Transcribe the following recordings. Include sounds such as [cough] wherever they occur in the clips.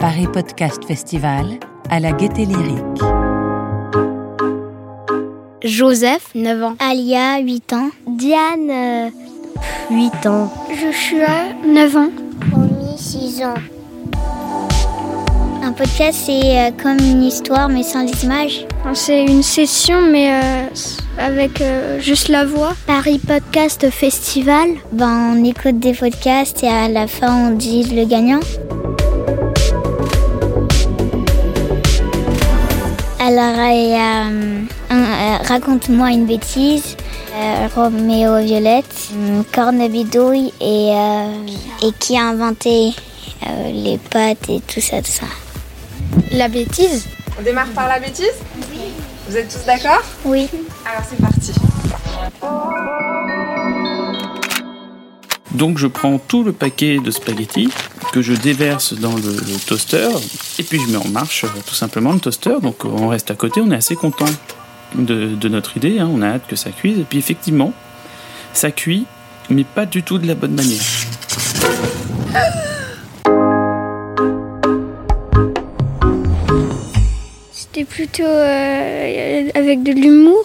Paris Podcast Festival à la Gaîté Lyrique. Joseph, 9 ans. Alia, 8 ans. Diane, 8 ans. Joshua, 9 ans. Romy, 6 ans. Un podcast, c'est euh, comme une histoire, mais sans les images. C'est une session, mais euh, avec euh, juste la voix. Paris Podcast Festival. Ben, on écoute des podcasts et à la fin, on dit le gagnant. Alors, il y a euh, euh, Raconte-moi une bêtise, euh, Roméo Violette, Cornebidouille et, euh, et qui a inventé euh, les pâtes et tout ça, tout ça. La bêtise On démarre par la bêtise? Oui. Vous êtes tous d'accord Oui. Alors c'est parti. Donc je prends tout le paquet de spaghettis que je déverse dans le, le toaster et puis je mets en marche euh, tout simplement le toaster. Donc euh, on reste à côté, on est assez content de, de notre idée, hein, on a hâte que ça cuise. Et puis effectivement, ça cuit, mais pas du tout de la bonne manière. Plutôt euh, avec de l'humour.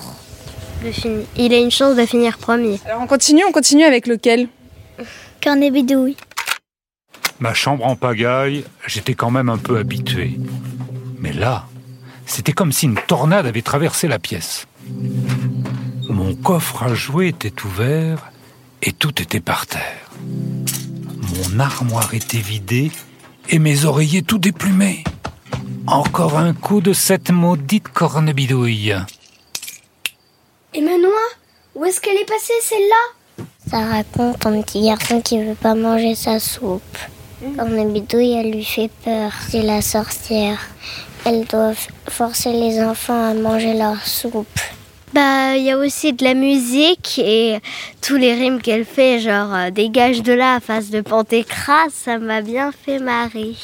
Il a une chance de finir premier. Alors on continue, on continue avec lequel? Cornebidouille. Ma chambre en pagaille, j'étais quand même un peu habitué. Mais là, c'était comme si une tornade avait traversé la pièce. Mon coffre à jouets était ouvert et tout était par terre. Mon armoire était vidée et mes oreillers tout déplumés. Encore un coup de cette maudite cornebidouille. Et Manoa Où est-ce qu'elle est passée celle-là? Ça raconte un petit garçon qui veut pas manger sa soupe. Cornebidouille, elle lui fait peur. C'est la sorcière. Elle doit forcer les enfants à manger leur soupe. Bah, il y a aussi de la musique et tous les rimes qu'elle fait, genre euh, dégage de là, face de Panthécrase, ça m'a bien fait marrer.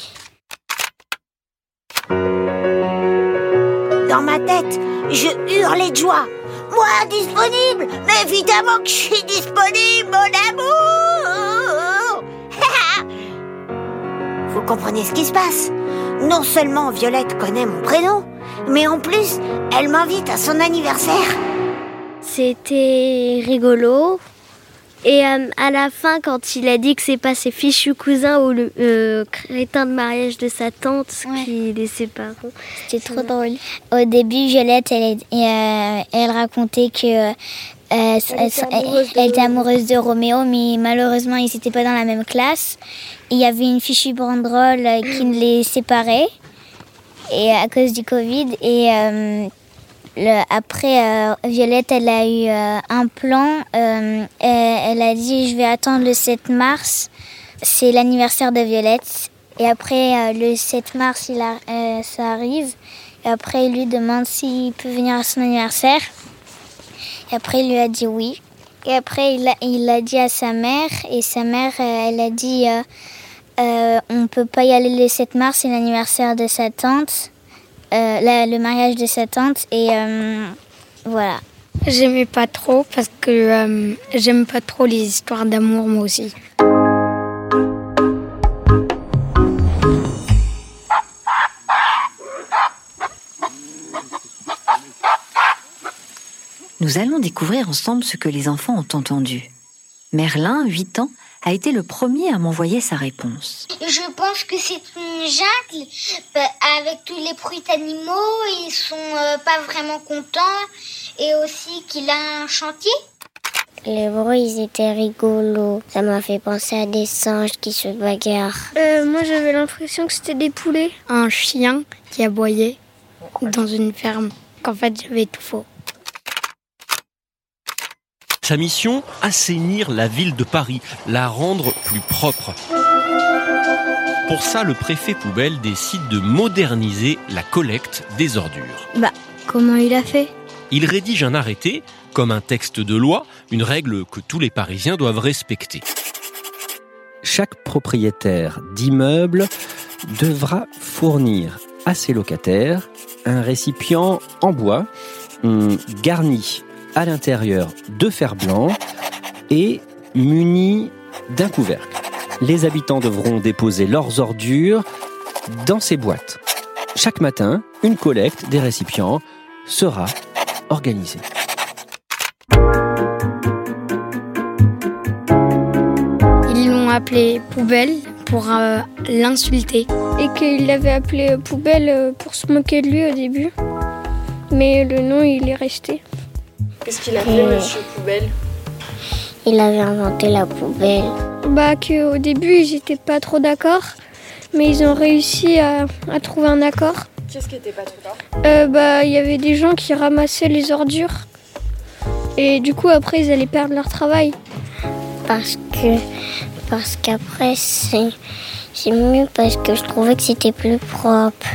Dans ma tête, je hurlais de joie. Moi, disponible Mais évidemment que je suis disponible, mon amour [laughs] Vous comprenez ce qui se passe? Non seulement Violette connaît mon prénom, mais en plus, elle m'invite à son anniversaire. C'était rigolo. Et euh, à la fin, quand il a dit que c'est pas ses fichus cousins ou le euh, crétin de mariage de sa tante qui les séparent. C'était trop drôle. Au début, Violette, elle, est- euh, elle racontait que euh, elle, elle- elle était amoureuse de Roméo, mais malheureusement, ils n'étaient pas dans la même classe. Il y avait une fichue banderole qui les séparait et à cause du Covid. Et euh, après, euh, Violette, elle a eu euh, un plan. Euh, elle, a dit, je vais attendre le 7 mars. C'est l'anniversaire de Violette. Et après, le 7 mars, il ça arrive. Et après, il lui demande s'il peut venir à son anniversaire. Et après, il lui a dit oui. Et après, il a, il a dit à sa mère. Et sa mère, elle a dit on ne peut pas y aller le 7 mars, c'est l'anniversaire de sa tante. Euh, la- le mariage de sa tante. Et euh, voilà. J'aimais pas trop parce que euh, j'aime pas trop les histoires d'amour moi aussi. Nous allons découvrir ensemble ce que les enfants ont entendu. Merlin, 8 ans, a été le premier à m'envoyer sa réponse. Je pense que c'est une jungle euh, avec tous les bruits d'animaux. Ils sont euh, pas vraiment contents. Et aussi qu'il a un chantier. Les bruits, ils étaient rigolos. Ça m'a fait penser à des singes qui se bagarrent. Euh, moi j'avais l'impression que c'était des poulets. Un chien qui aboyait dans une ferme. Qu'en fait j'avais tout faux. Sa mission, assainir la ville de Paris, la rendre plus propre. Pour ça, le préfet poubelle décide de moderniser la collecte des ordures. Bah, comment il a fait? Il rédige un arrêté, comme un texte de loi, une règle que tous les Parisiens doivent respecter. Chaque propriétaire d'immeuble devra fournir à ses locataires un récipient en bois garni à l'intérieur de fer blanc et muni d'un couvercle. Les habitants devront déposer leurs ordures dans ces boîtes. Chaque matin, une collecte des récipients sera organisée. Ils l'ont appelé poubelle pour euh, l'insulter. Et qu'il l'avait appelé poubelle euh, pour se moquer de lui au début. Mais le nom, il est resté. Qu'est-ce qu'il a fait, monsieur Poubelle Il avait inventé la poubelle. Bah, qu'au début, ils n'étaient pas trop d'accord. Mais ils ont réussi à, à trouver un accord. Qu'est-ce qui était pas trop d'accord euh, Bah, il y avait des gens qui ramassaient les ordures. Et du coup, après, ils allaient perdre leur travail. Parce que parce qu'après c'est c'est mieux parce que je trouvais que c'était plus propre.